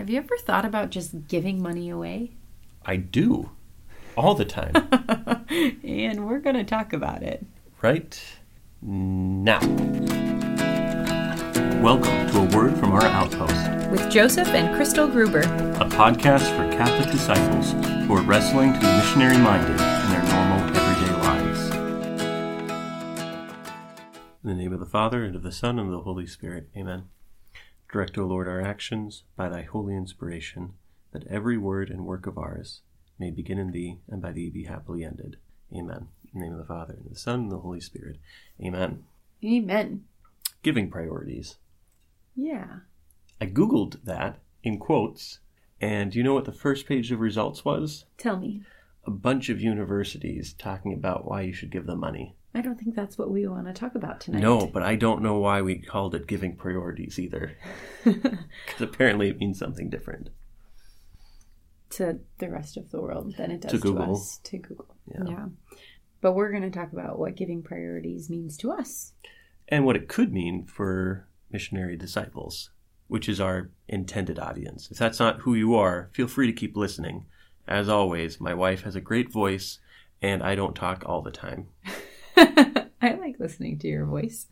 Have you ever thought about just giving money away? I do. All the time. and we're going to talk about it. right now. Welcome to A Word from Our Outpost, With Joseph and Crystal Gruber. a podcast for Catholic disciples who are wrestling to be missionary minded in their normal everyday lives. In the name of the Father, and of the Son, and of the Holy Spirit. Amen. Direct, O Lord, our actions by thy holy inspiration, that every word and work of ours may begin in thee, and by thee be happily ended. Amen. In the name of the Father, and the Son, and the Holy Spirit. Amen. Amen. Giving priorities. Yeah. I Googled that in quotes, and you know what the first page of results was? Tell me. A bunch of universities talking about why you should give them money. I don't think that's what we want to talk about tonight. No, but I don't know why we called it giving priorities either. Because apparently it means something different. to the rest of the world than it does To to, Google. us. To Google. Yeah. But we're going to talk about what giving priorities means to us. And what it could mean for missionary disciples, which is our intended audience. If that's not who you are, feel free to keep listening. As always, my wife has a great voice, and I don't talk all the time. I like listening to your voice.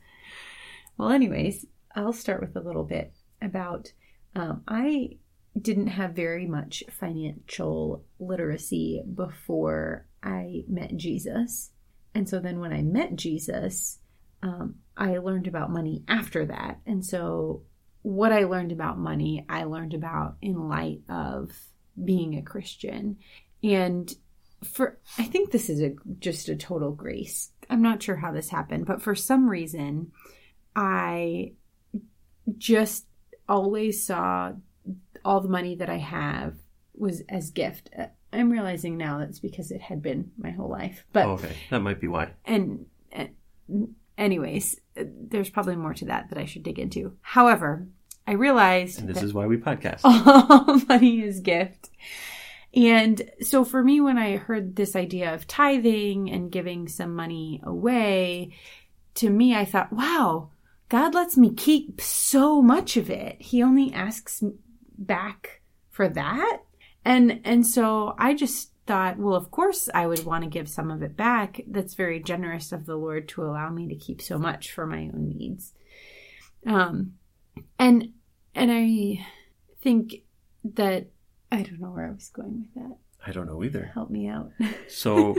Well, anyways, I'll start with a little bit about. Um, I didn't have very much financial literacy before I met Jesus. And so then when I met Jesus, um, I learned about money after that. And so what I learned about money, I learned about in light of being a Christian. And for I think this is a just a total grace. I'm not sure how this happened, but for some reason I just always saw all the money that I have was as gift. I'm realizing now that's because it had been my whole life. But Oh, okay, that might be why. and, and anyways, there's probably more to that that I should dig into. However, I realized And this is why we podcast. all money is gift. And so for me, when I heard this idea of tithing and giving some money away, to me, I thought, wow, God lets me keep so much of it. He only asks back for that. And, and so I just thought, well, of course I would want to give some of it back. That's very generous of the Lord to allow me to keep so much for my own needs. Um, and, and I think that I don't know where I was going with that. I don't know either. Help me out. So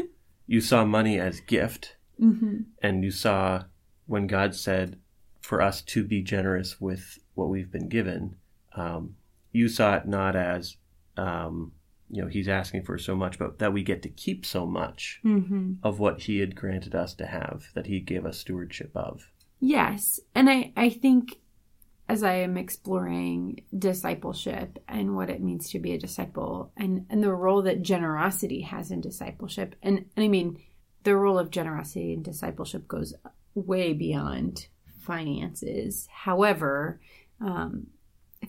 you saw money as gift, hmm and you saw when God said for us to be generous with what we've been given, um, you saw it not as, um, you know, He's asking for so much, but that we get to keep so much hmm of what He had granted us to have, that He gave us stewardship of. Yes. And I, I think as I am exploring discipleship and what it means to be a disciple and, and the role that generosity has in discipleship, and, and I mean, the role of generosity in discipleship goes way beyond finances. However, um,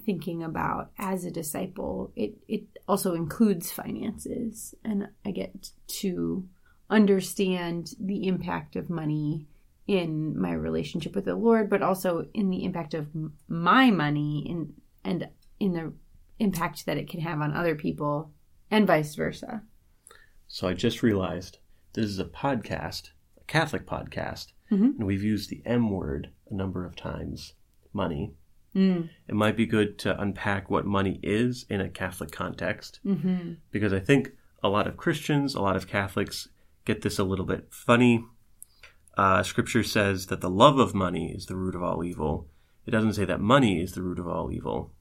thinking about as a disciple, it, it also includes finances. And I get to understand the impact of money in my relationship with the Lord, but also in the impact of my money in, and in the impact that it can have on other people and vice versa. So I just realized this is a podcast, a Catholic podcast, Mhm. and we've used the M word a number of times money. Mm. It might be good to unpack what money is in a Catholic context, hmm because I think a lot of Christians, a lot of Catholics get this a little bit funny. Uh, scripture says that the love of money is the root of all evil. It doesn't say that money is the root of all evil.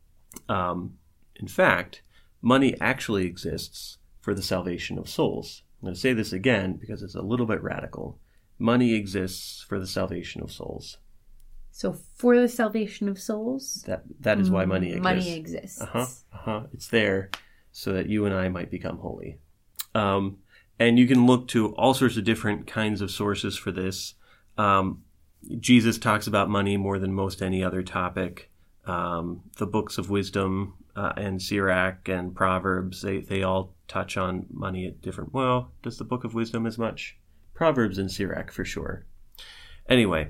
Um, in fact, money actually exists for the salvation of souls. I'm going to say this again because it's a little bit radical. Money exists for the salvation of souls. So, for the salvation of souls, That that is why money exists. money exists. Uh huh. Uh huh. It's there so that you and I might become holy. Um, and you can look to all sorts of different kinds of sources for this. Um, Jesus talks about money more than most any other topic. Um, the books of wisdom uh, and Sirach and Proverbs, they, they all touch on money at different. Well, does the book of wisdom as much? Proverbs and Sirach for sure. Anyway,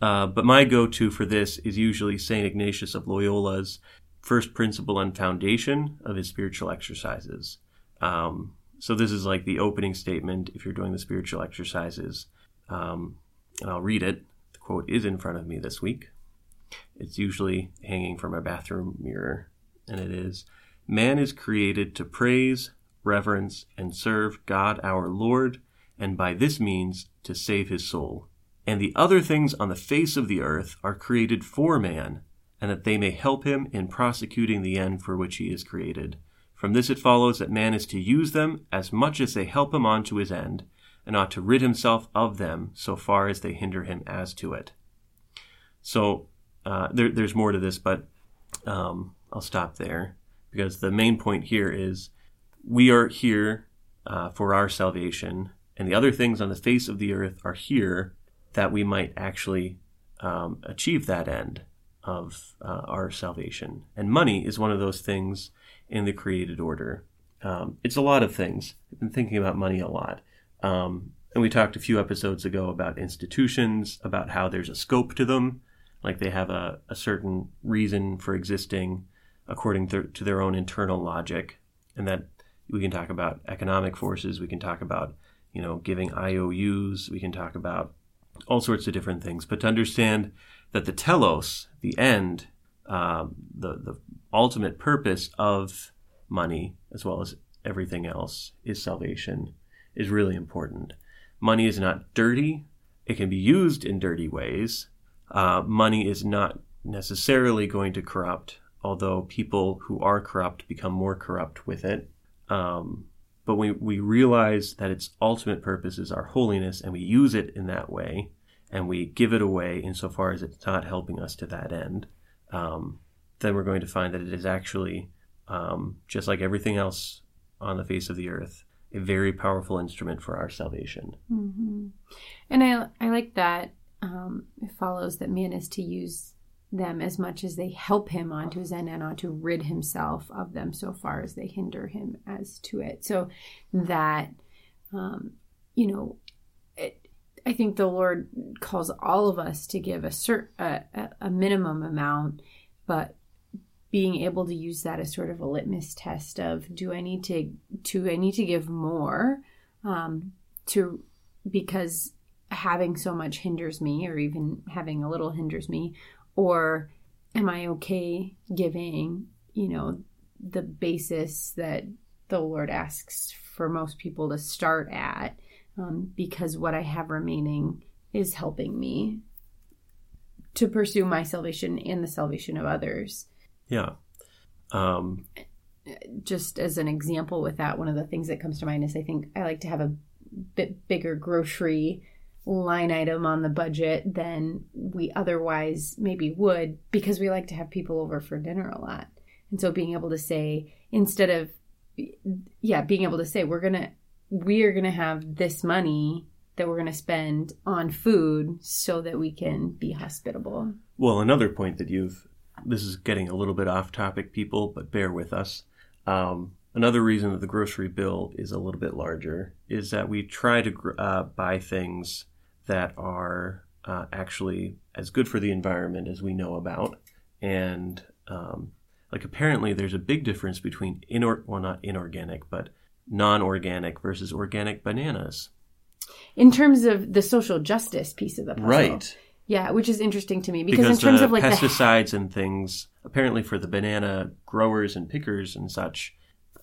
uh, but my go to for this is usually St. Ignatius of Loyola's first principle and foundation of his spiritual exercises. Um, so this is like the opening statement if you're doing the spiritual exercises. Um, and I'll read it. The quote is in front of me this week. It's usually hanging from a bathroom mirror, and it is Man is created to praise, reverence, and serve God our Lord, and by this means to save his soul. And the other things on the face of the earth are created for man, and that they may help him in prosecuting the end for which he is created. From this it follows that man is to use them as much as they help him on to his end, and ought to rid himself of them so far as they hinder him as to it. So uh, there, there's more to this, but um, I'll stop there because the main point here is we are here uh, for our salvation, and the other things on the face of the earth are here that we might actually um, achieve that end of uh, our salvation. And money is one of those things in the created order. Um, it's a lot of things. I've been thinking about money a lot. Um, and we talked a few episodes ago about institutions, about how there's a scope to them, like they have a, a certain reason for existing according to, to their own internal logic. And that we can talk about economic forces, we can talk about, you know, giving IOUs, we can talk about all sorts of different things. But to understand that the telos, the end, um, the the ultimate purpose of money, as well as everything else, is salvation, is really important. Money is not dirty; it can be used in dirty ways. Uh, money is not necessarily going to corrupt, although people who are corrupt become more corrupt with it. Um, but we, we realize that its ultimate purpose is our holiness, and we use it in that way, and we give it away insofar as it's not helping us to that end, um, then we're going to find that it is actually, um, just like everything else on the face of the earth, a very powerful instrument for our salvation. Mm-hmm. And I, I like that um, it follows that man is to use them as much as they help him onto his end and on to rid himself of them so far as they hinder him as to it. So that, um, you know, I think the Lord calls all of us to give a cert, a, a minimum amount, but being able to use that as sort of a litmus test of do I need to do I need to give more um, to because having so much hinders me or even having a little hinders me? Or am I okay giving, you know, the basis that the Lord asks for most people to start at um, because what I have remaining is helping me to pursue my salvation and the salvation of others. Yeah. Um, Just as an example with that, one of the things that comes to mind is I think I like to have a bit bigger grocery line item on the budget than we otherwise maybe would because we like to have people over for dinner a lot. And so being able to say instead of yeah, being able to say we're going to we are going to have this money that we're going to spend on food so that we can be hospitable. Well, another point that you've this is getting a little bit off topic, people, but bear with us. Um, another reason that the grocery bill is a little bit larger is that we try to uh, buy things that are uh, actually as good for the environment as we know about. And um, like apparently there's a big difference between inor well not inorganic but non-organic versus organic bananas. In terms of the social justice piece of the puzzle. Right. Yeah, which is interesting to me because, Because in terms the of like pesticides and things, apparently for the banana growers and pickers and such,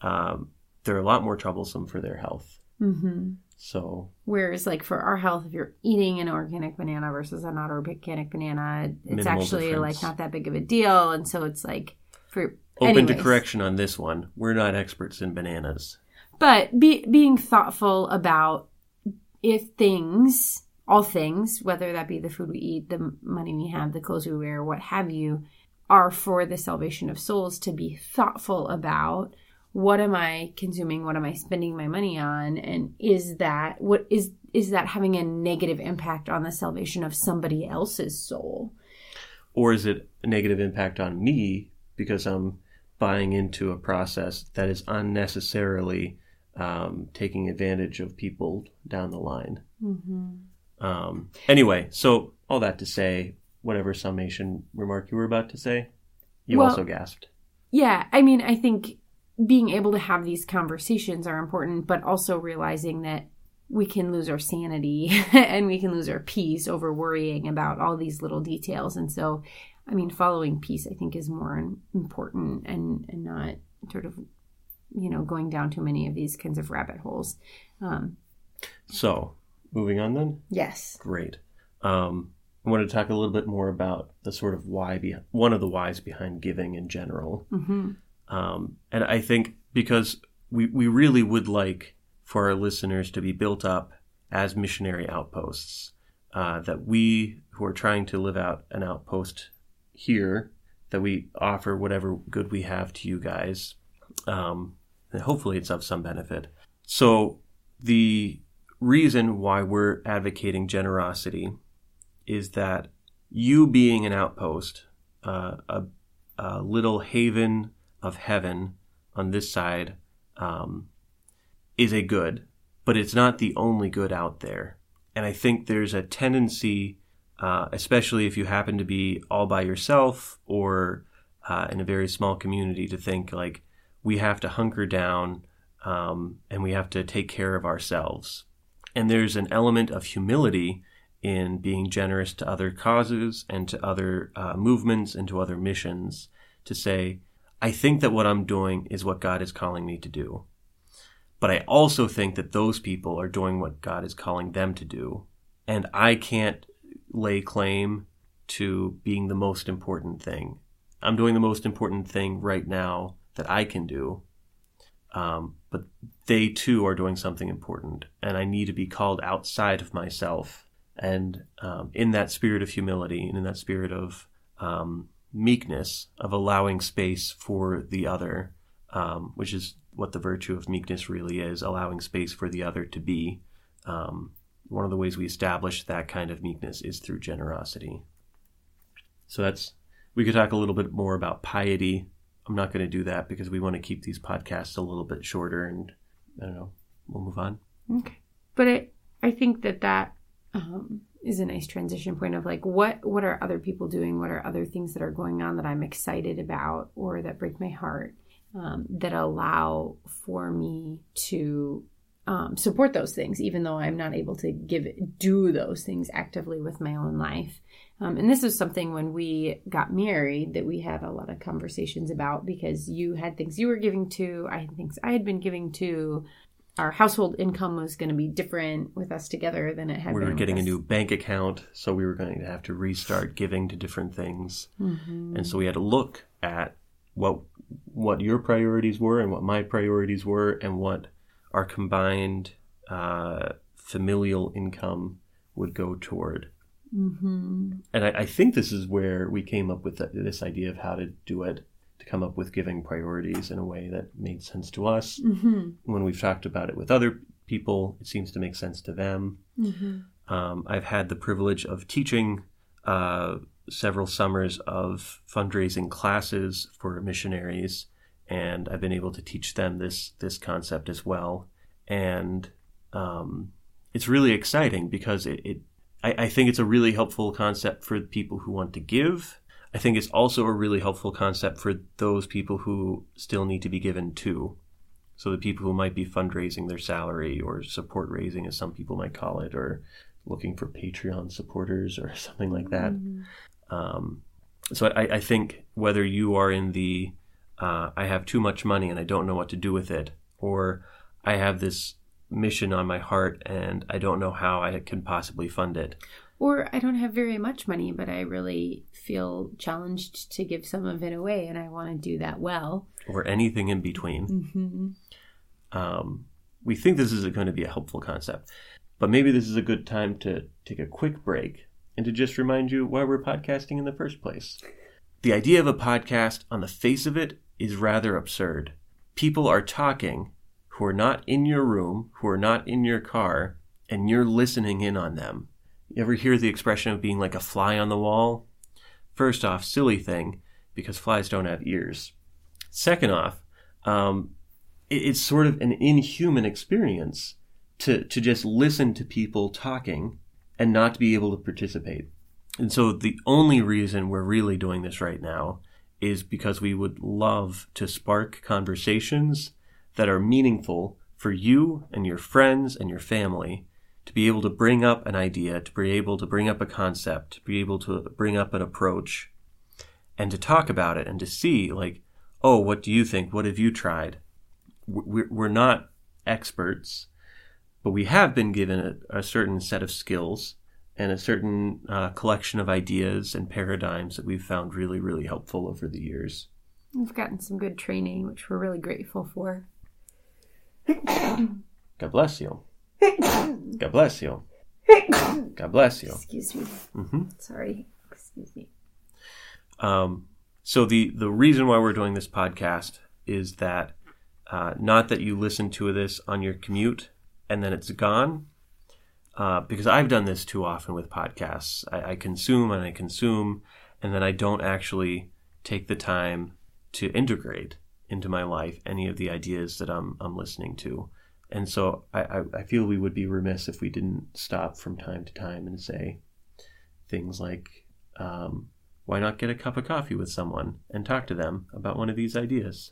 um, they're a lot more troublesome for their health. the Mhm. So Whereas, like for our health, if you're eating an organic banana versus a not organic banana, it's actually difference. like not that big of a deal. And so it's like for open to correction on this one. We're not experts in bananas. But be, being thoughtful about if things, all things, whether that be the food we eat, the money we have, the clothes we wear, what have you, are for the salvation of souls, to be thoughtful about what am I consuming, what am I spending my money on, and is that what is is that having a negative impact on the salvation of somebody else's soul? Or is it a negative impact on me because I'm buying into a process that is unnecessarily um, taking advantage of people down the line? Mm-hmm. Um, anyway, so all that to say, whatever summation remark you were about to say, you Well- also gasped. yeah, I mean, I think being able to have these conversations are important, but also realizing that we can lose our sanity and we can lose our peace over worrying about all these little details. And so, I mean, following peace, I think, is more important and, and not sort of, you know, going down too many of these kinds of rabbit holes. Um, so, moving on then? Yes. Great. Um, I want to talk a little bit more about the sort of why, be- one of the whys behind giving in general. Mm-hmm. Um, and I think because we, we really would like for our listeners to be built up as missionary outposts, uh, that we who are trying to live out an outpost here, that we offer whatever good we have to you guys. Um, hopefully it's of some benefit. So the reason why we're advocating generosity is that you being an outpost, uh, a, a, little haven of heaven on this side, um, is a good, but it's not the only good out there. And I think there's a tendency, uh, especially if you happen to be all by yourself or uh, in a very small community, to think like we have to hunker down um, and we have to take care of ourselves. And there's an element of humility in being generous to other causes and to other uh, movements and to other missions to say, I think that what I'm doing is what God is calling me to do. But I also think that those people are doing what God is calling them to do. And I can't lay claim to being the most important thing. I'm doing the most important thing right now that I can do. Um, but they too are doing something important. And I need to be called outside of myself and um, in that spirit of humility and in that spirit of um, meekness, of allowing space for the other, um, which is what the virtue of meekness really is allowing space for the other to be. Um, one of the ways we establish that kind of meekness is through generosity. So that's, we could talk a little bit more about piety. I'm not going to do that because we want to keep these podcasts a little bit shorter and I don't know, we'll move on. Okay. But it, I think that that um, is a nice transition point of like what what are other people doing what are other things that are going on that i'm excited about or that break my heart um, that allow for me to um, support those things even though i'm not able to give do those things actively with my own life um, and this is something when we got married that we had a lot of conversations about because you had things you were giving to i had things i had been giving to our household income was going to be different with us together than it had we were getting a new bank account, so we were going to have to restart giving to different things, mm-hmm. and so we had to look at what what your priorities were and what my priorities were, and what our combined uh, familial income would go toward. Mm-hmm. And I, I, think this is where we came up with the, this idea of how to do it to come up with giving priorities in a way that made sense to us. Mm-hmm. When we've talked about it with other people, it seems to make sense to them. Mm-hmm. Um, I've had the privilege of teaching uh, several summers of fundraising classes for missionaries, and I've been able to teach them this this concept as well. And um, it's really exciting because it, it I, I think it's a really helpful concept for people who want to give I think it's also a really helpful concept for those people who still need to be given to. So the people who might be fundraising their salary or support raising, as some people might call it, or looking for Patreon supporters or something like that. Mm-hmm. Um, so I, I, think whether you are in the uh, I have too much money and I don't know what to do with it, or I have this mission on my heart and I don't know how I can possibly fund it, or I don't have very much money, but I really feel challenged to give some of it away and I want to do that well. Or anything in between. Mm-hmm. Um, we think this is going to be a helpful concept. But maybe this is a good time to take a quick break and to just remind you why we're podcasting in the first place. The idea of a podcast, on the face of it, is rather absurd. People are talking who are not in your room, who are not in your car, and you're listening in on them. You ever hear the expression of being like a fly on the wall? First off, silly thing, because flies don't have ears. Second off, um, it, it's sort of an inhuman experience to, to just listen to people talking and not be able to participate. And so the only reason we're really doing this right now is because we would love to spark conversations that are meaningful for you and your friends and your family to be able to bring up an idea, to be able to bring up a concept, to be able to bring up an approach and to talk about it and to see, like, oh, what do you think? What have you tried? We're not experts, but we have been given a, certain set of skills and a certain uh, collection of ideas and paradigms that we've found really, really helpful over the years. We've gotten some good training, which we're really grateful for. God bless you. God bless you. God bless you. Excuse me. Mm-hmm. Sorry. Excuse me. Um, so the the reason why we're doing this podcast is that uh, not that you listen to this on your commute and then it's gone, uh, because I've done this too often with podcasts. I, I consume and I consume, and then I don't actually take the time to integrate into my life any of the ideas that I'm I'm listening to. And so I, I, feel we would be remiss if we didn't stop from time to time and say things like, um, why not get a cup of coffee with someone and talk to them about one of these ideas?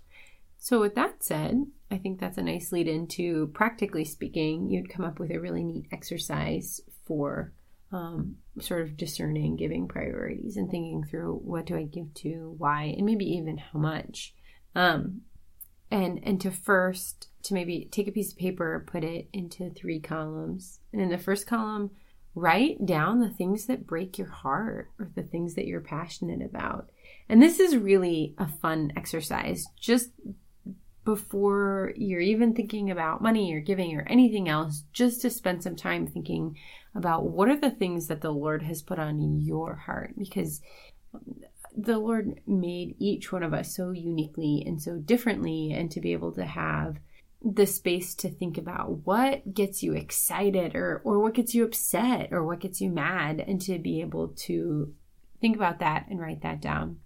So, with that said, I think that's a nice lead into practically speaking, you'd come up with a really neat exercise for um, sort of discerning, giving priorities, and thinking through what do I give to, why, and maybe even how much. Um, and and to first to maybe take a piece of paper, put it into three columns, and in the first column, write down the things that break your heart or the things that you're passionate about. And this is really a fun exercise. Just before you're even thinking about money or giving or anything else, just to spend some time thinking about what are the things that the Lord has put on your heart because the Lord made each one of us so uniquely and so differently, and to be able to have the space to think about what gets you excited or or what gets you upset or what gets you mad and to be able to think about that and write that down.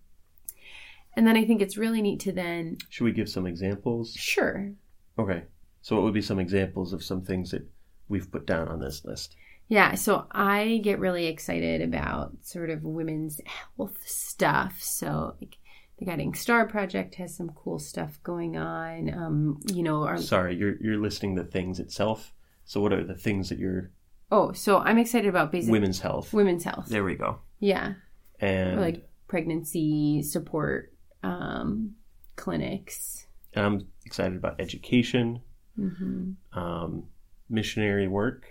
And then I think it's really neat to then Should we give some examples? Sure. Okay. So what would be some examples of some things that we've put down on this list? Yeah, so I get really excited about sort of women's health stuff. So like the Guiding Star Project has some cool stuff going on. Um, you know, our... sorry, you're you're listing the things itself. So what are the things that you're? Oh, so I'm excited about basic women's health. Women's health. There we go. Yeah. And or like pregnancy support um, clinics. And I'm excited about education, mm-hmm. um, missionary work.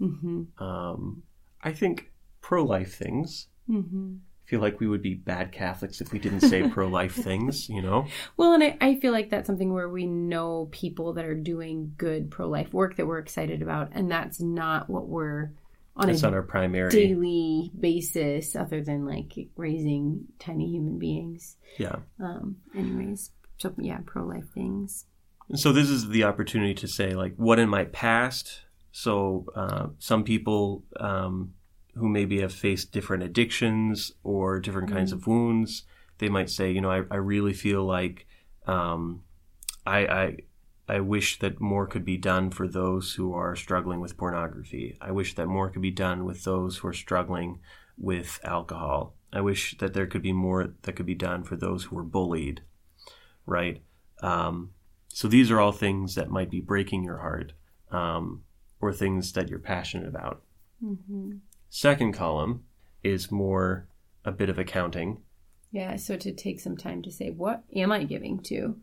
Mm-hmm. Um, I think pro life things. Mm-hmm feel like we would be bad Catholics if we didn't say pro life things, you know? Well, and I, I, feel like that's something where we know people that are doing good pro life work that we're excited about, and that's not what we're on that's a on our primary daily basis, other than like raising tiny human beings. Yeah. Um. Anyways, so yeah, pro life things. And so this is the opportunity to say like, what in my past. So uh, some people um, who maybe have faced different addictions or different mm-hmm. kinds of wounds, they might say, you know, I, I really feel like um, I, I I wish that more could be done for those who are struggling with pornography. I wish that more could be done with those who are struggling with alcohol. I wish that there could be more that could be done for those who are bullied, right? Um, so these are all things that might be breaking your heart um, or things that you're passionate about. Mm-hmm. Second column is more a bit of accounting. Yeah, so to take some time to say, what am I giving to?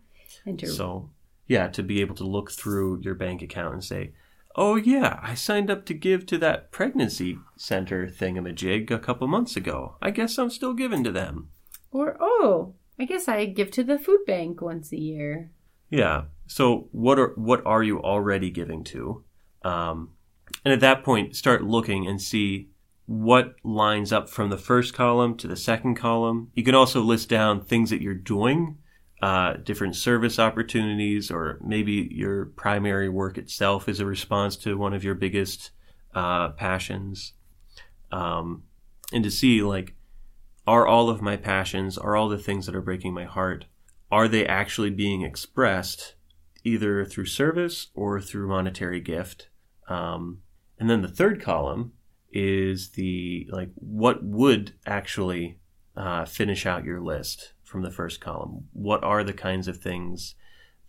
And to... So, yeah, to be able to look through your bank account and say, oh, yeah, I signed up to give to that pregnancy center thingamajig a couple months ago. I guess I'm still giving to them. Or, oh, I guess I give to the food bank once a year. Yeah. So, what are what are you already giving to? Um, and at that point, start looking and see what lines up from the first column to the second column. You can also list down things that you're doing, uh, different service opportunities, or maybe your primary work itself is a response to one of your biggest uh, passions. Um, and to see, like, are all of my passions, are all the things that are breaking my heart, are they actually being expressed either through service or through monetary gift? Um, and then the third column is the like what would actually uh, finish out your list from the first column. What are the kinds of things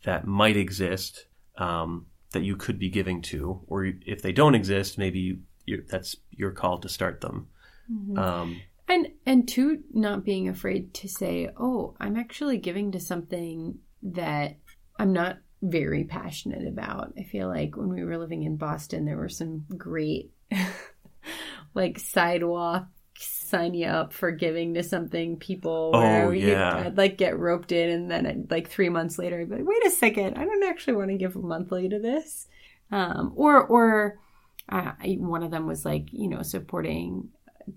that might exist um, that you could be giving to, or if they don't exist, maybe you, that's your call to start them. Mm-hmm. Um, and and two, not being afraid to say, "Oh, I'm actually giving to something that I'm not very passionate about." I feel like when we were living in Boston, there were some great like sidewalk sign you up for giving to something people where Oh, we yeah. I'd like get roped in and then I'd, like three months later I'd be like, wait a second, I don't actually want to give monthly to this. Um, or or uh, I- one of them was like, you know, supporting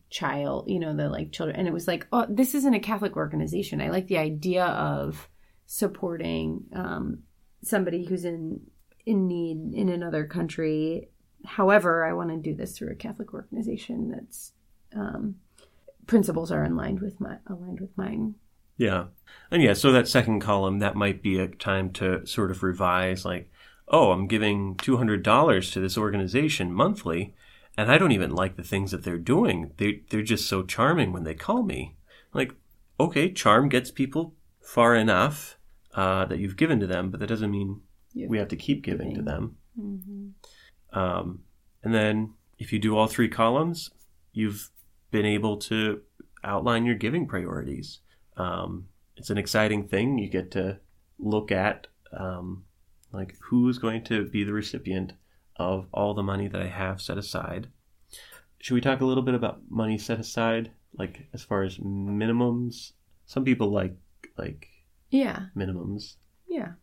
child, you know, the like children and it was like, oh, this isn't a Catholic organization. I like the idea of supporting um somebody who's in in need in another country. However, I want to do this through a Catholic organization that's um, principles are aligned with my aligned with mine. Yeah. And yeah, so that second column, that might be a time to sort of revise like, oh, I'm giving $200 to this organization monthly, and I don't even like the things that they're doing. They, they're just so charming when they call me. Like, okay, charm gets people far enough uh, that you've given to them, but that doesn't mean Yeah. we have to keep giving to them. Mm-hmm. Um, and then if you do all three columns, you've been able to outline your giving priorities. Um, it's an exciting thing. You get to look at um, like who's going to be the recipient of all the money that I have set aside. Should we talk a little bit about money set aside, like as far as minimums? Some people like like Yeah, minimums. yeah.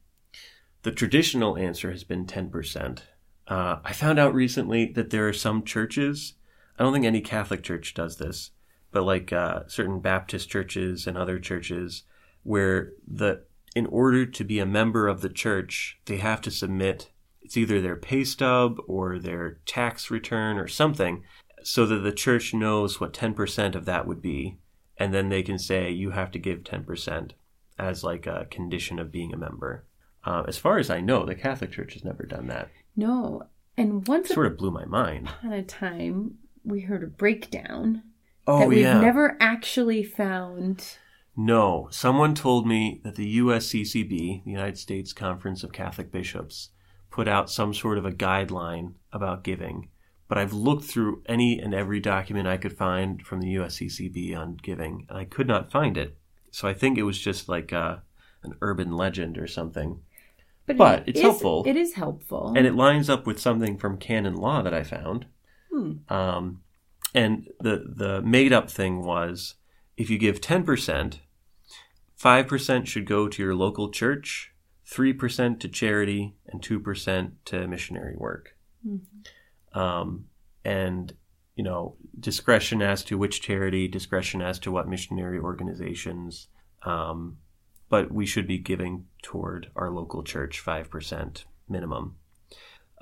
The traditional answer has been 10%. Uh, I found out recently that there are some churches, I don't think any Catholic church does this, but like uh, certain Baptist churches and other churches, where the in order to be a member of the church, they have to submit it's either their pay stub or their tax return or something, so that the church knows what 10% of that would be, and then they can say you have to give 10% as like a condition of being a member. Uh, as far as I know, the Catholic Church has never done that. No, and once It sort of blew my mind. upon a time, we heard a breakdown Oh that we've yeah. never actually found. No, someone told me that the USCCB, the United States Conference of Catholic Bishops, put out some sort of a guideline about giving. But I've looked through any and every document I could find from the USCCB on giving, and I could not find it. So I think it was just like uh, an urban legend or something. But it it's is- helpful. It is helpful. and it lines up with something from canon law that I found. Hmm. Um, and the the made up thing was if you give ten percent, five percent should go to your local church, three percent to charity, and two percent to missionary work. Um, and you know discretion as to which charity, discretion as to what missionary organizations. Um, but we should be giving toward our local church five percent minimum.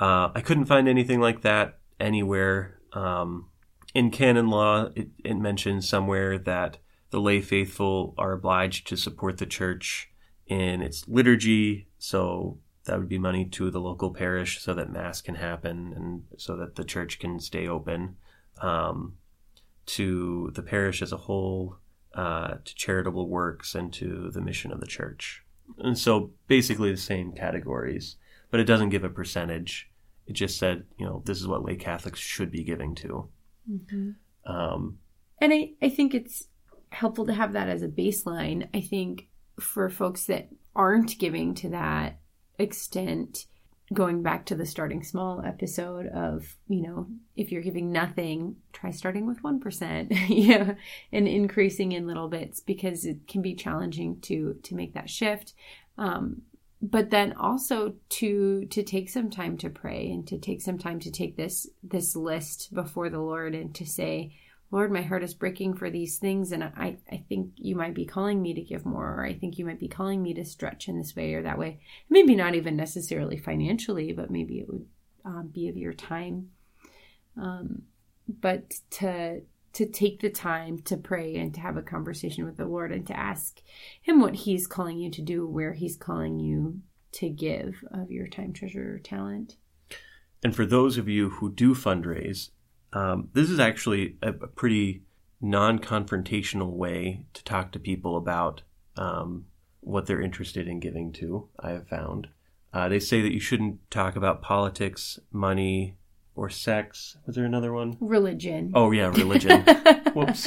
Uh, I couldn't find anything like that anywhere. Um, in canon law, it, it mentions somewhere that the lay faithful are obliged to support the church in its liturgy. So that would be money to the local parish so that mass can happen and so that the church can stay open. Um, to the parish as a whole, uh, to charitable works, and to the mission of the church. And so basically the same categories, but it doesn't give a percentage. It just said, you know, this is what lay Catholics should be giving to. Mhm. Um, And I, I think it's helpful to have that as a baseline. I think for folks that aren't giving to that extent, going back to the starting small episode of, you know, if you're giving nothing, try starting with 1%, yeah, and increasing in little bits because it can be challenging to to make that shift. Um, but then also to to take some time to pray and to take some time to take this this list before the Lord and to say, Lord, my heart is breaking for these things, and I, I think you might be calling me to give more, or I think you might be calling me to stretch in this way or that way. Maybe not even necessarily financially, but maybe it would um, be of your time. Um, but to to take the time to pray and to have a conversation with the Lord and to ask Him what He's calling you to do, where He's calling you to give of your time, treasure, or talent. And for those of you who do fundraise, um, this is actually a, a pretty non confrontational way to talk to people about um, what they're interested in giving to. I have found uh, they say that you shouldn't talk about politics, money, or sex. Was there another one? Religion. Oh yeah, religion. Whoops.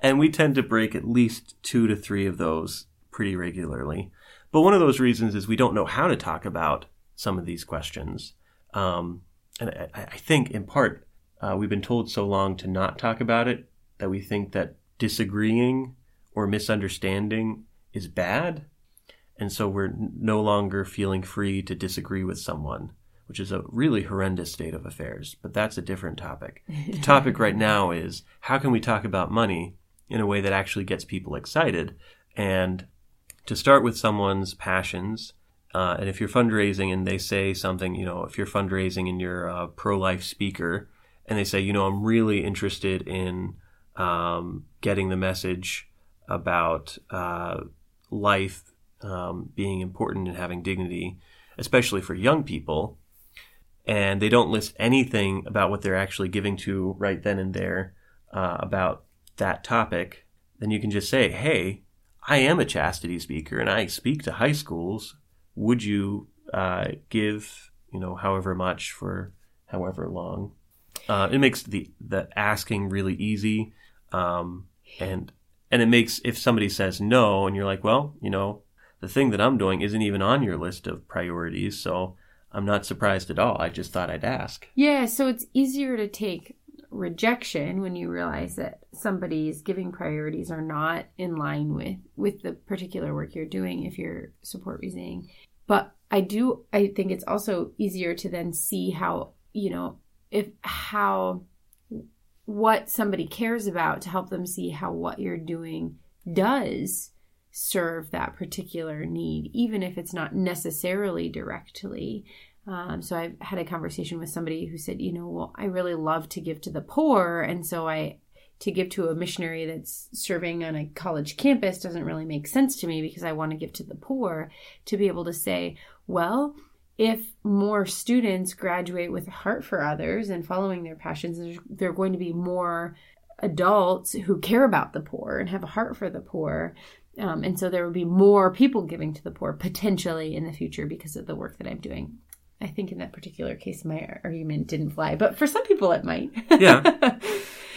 And we tend to break at least two to three of those pretty regularly. But one of those reasons is we don't know how to talk about some of these questions. Um, and I, I, think, in part, uh, we've been told so long to not talk about it that we think that disagreeing or misunderstanding is bad. And so we're no longer feeling free to disagree with someone, which is a really horrendous state of affairs. But that's a different topic. the topic right now is how can we talk about money in a way that actually gets people excited? And to start with someone's passions, uh, and if you're fundraising and they say something, you know, if you're fundraising and you're a pro life speaker and they say, you know, I'm really interested in um, getting the message about uh, life um, being important and having dignity, especially for young people, and they don't list anything about what they're actually giving to right then and there uh, about that topic, then you can just say, hey, I am a chastity speaker and I speak to high schools. Would you uh, give, you know, however much for however long? Uh, it makes the the asking really easy, um, and and it makes if somebody says no, and you're like, well, you know, the thing that I'm doing isn't even on your list of priorities, so I'm not surprised at all. I just thought I'd ask. Yeah, so it's easier to take rejection when you realize that somebody's giving priorities are not in line with with the particular work you're doing if you're support raising but i do i think it's also easier to then see how you know if how what somebody cares about to help them see how what you're doing does serve that particular need even if it's not necessarily directly um, so I've had a conversation with somebody who said, you know, well, I really love to give to the poor, and so I to give to a missionary that's serving on a college campus doesn't really make sense to me because I want to give to the poor. To be able to say, well, if more students graduate with a heart for others and following their passions, there are going to be more adults who care about the poor and have a heart for the poor. Um, and so there will be more people giving to the poor potentially in the future because of the work that I'm doing. I think in that particular case, my argument didn't fly, but for some people, it might. Yeah.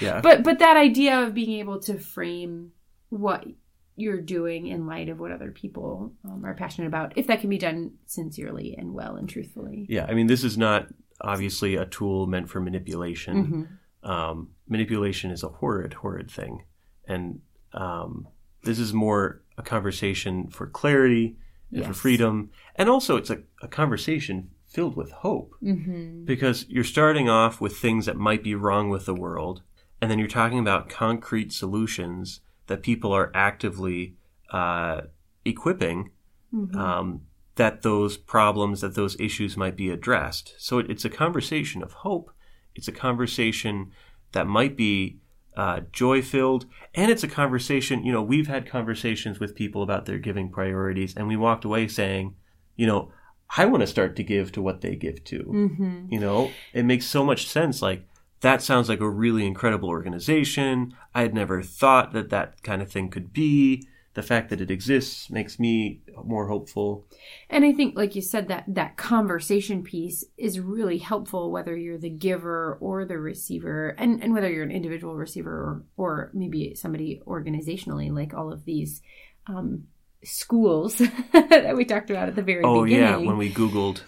Yeah. But but that idea of being able to frame what you're doing in light of what other people um, are passionate about, if that can be done sincerely and well and truthfully. Yeah, I mean, this is not obviously a tool meant for manipulation. Mm-hmm. Um, manipulation is a horrid, horrid thing, and um, this is more a conversation for clarity and yes. for freedom, and also it's a, a conversation filled with hope mm-hmm. because you're starting off with things that might be wrong with the world, and then you're talking about concrete solutions that people are actively uh, equipping mm-hmm. um, that those problems, that those issues might be addressed. So it, it's a conversation of hope. It's a conversation that might be uh, joy filled, and it's a conversation. You know, we've had conversations with people about their giving priorities, and we walked away saying, you know, I want to start to give to what they give to. Mm-hmm. You know, it makes so much sense. Like, that sounds like a really incredible organization. I had never thought that that kind of thing could be. The fact that it exists makes me more hopeful. And I think, like you said, that that conversation piece is really helpful, whether you're the giver or the receiver, and, and whether you're an individual receiver or, or maybe somebody organizationally, like all of these um, schools that we talked about at the very oh, beginning. Oh yeah, when we googled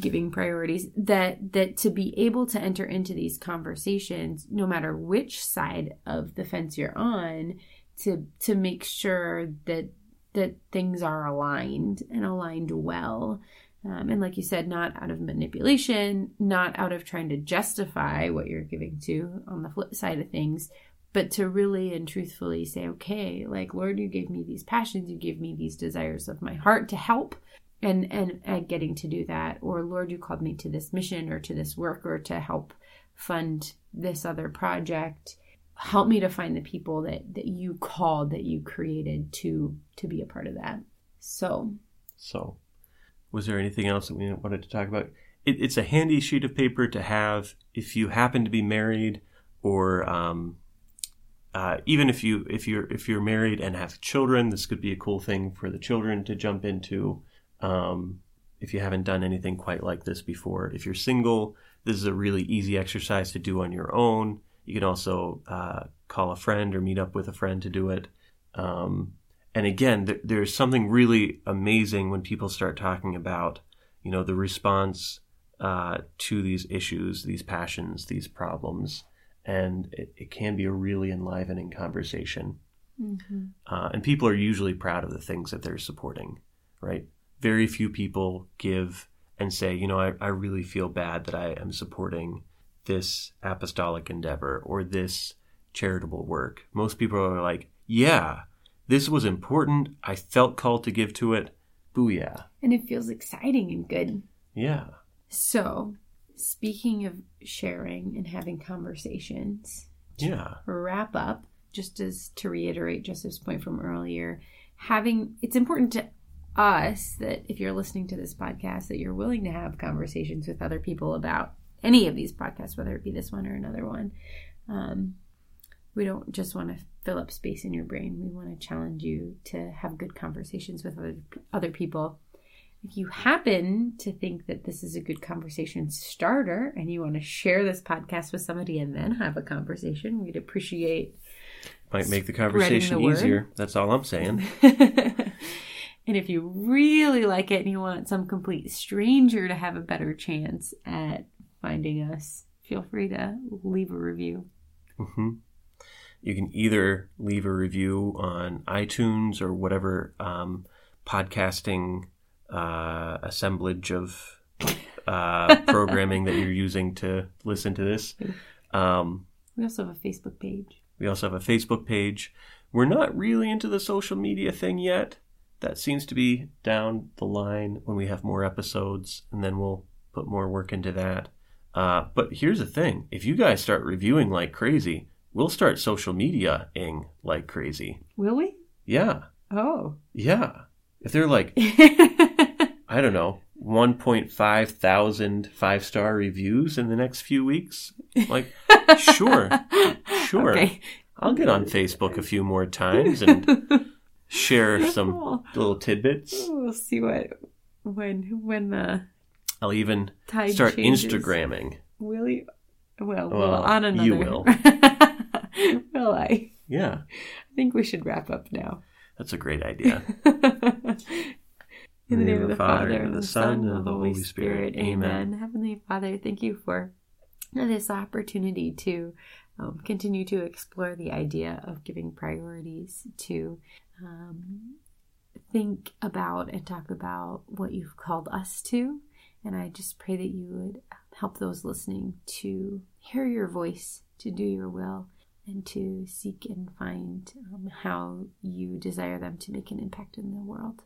giving priorities that that to be able to enter into these conversations no matter which side of the fence you're on to to make sure that that things are aligned and aligned well um, and like you said not out of manipulation not out of trying to justify what you're giving to on the flip side of things but to really and truthfully say, okay, like Lord, you gave me these passions, you gave me these desires of my heart to help. And, and and getting to do that. Or lord you called me to this mission or to this work or to help fund this other project. Help me to find the people that that you called that you created to to be a part of that. So. So was there anything else that we wanted to talk about? It, it's a handy sheet of paper to have if you happen to be married or um, uh, even if you if you're if you're married and have children, this could be a cool thing for the children to jump into. Um, if you haven't done anything quite like this before, if you're single, this is a really easy exercise to do on your own. You can also uh, call a friend or meet up with a friend to do it. Um, and again, th- there's something really amazing when people start talking about, you know, the response uh, to these issues, these passions, these problems, and it, it can be a really enlivening conversation. Mm-hmm. Uh, and people are usually proud of the things that they're supporting, right? Very few people give and say, you know, I, I really feel bad that I am supporting this apostolic endeavor or this charitable work. Most people are like, yeah, this was important. I felt called to give to it. Booyah. And it feels exciting and good. Yeah. So, speaking of sharing and having conversations, Yeah. wrap up, just as to reiterate Joseph's point from earlier, having it's important to us that if you're listening to this podcast, that you're willing to have conversations with other people about any of these podcasts, whether it be this one or another one. Um, we don't just want to fill up space in your brain. We want to challenge you to have good conversations with other, other people. If you happen to think that this is a good conversation starter and you want to share this podcast with somebody and then have a conversation, we'd appreciate Might make the conversation the easier. That's all I'm saying. and if you really like it and you want some complete stranger to have a better chance at finding us, feel free to leave a review. hmm You can either leave a review on iTunes or whatever um, podcasting uh, assemblage of uh, programming that you're using to listen to this. Um, We also have a Facebook page. we also have a Facebook page. We're not really into the social media thing yet. That seems to be down the line when we have more episodes, and then we'll put more work into that. Uh, but here's the thing if you guys start reviewing like crazy, we'll start social media ing like crazy. Will we? Yeah, Oh. yeah. If they're like, I don't know, 1.5 thousand five star reviews in the next few weeks, like, sure, sure. Okay. I'll get on Facebook a few more times and share some little tidbits. We'll see what when when the I'll even start changes. Instagramming. Will you? Well, Well, well, on another. you will. will I Yeah, I think we should wrap up now. that's a great idea. In the name of the Father, and of the Son, and of the Holy Spirit. Amen. Heavenly Father, thank you for this opportunity to um, continue to explore the idea of giving priorities, to um, think about and talk about what you've called us to. And I just pray that you would help those listening to hear your voice, to do your will, and to seek and find um, how you desire them to make an impact in the world.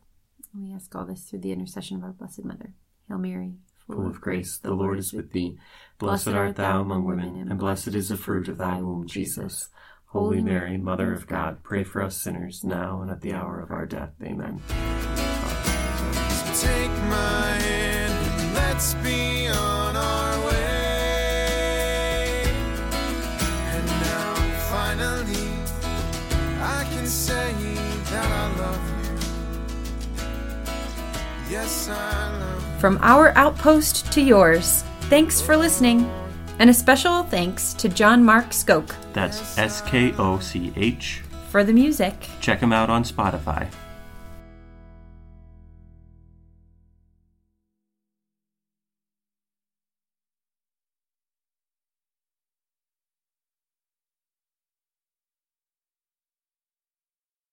We ask all this through the intercession of our Blessed Mother. Hail Mary, Full of grace, the Lord is with thee. Blessed art thou among women, and blessed is the fruit of thy womb, Jesus. Holy Mary, Mother of God, pray for us sinners, now and at the hour of our death. Amen. Take my hand let's be on our way. And now finally I can say that I love you. Yes, I love you. From our outpost to yours, thanks for listening. And a special thanks to John Mark Skoch That's S K O C H. for the music. Check him out on Spotify.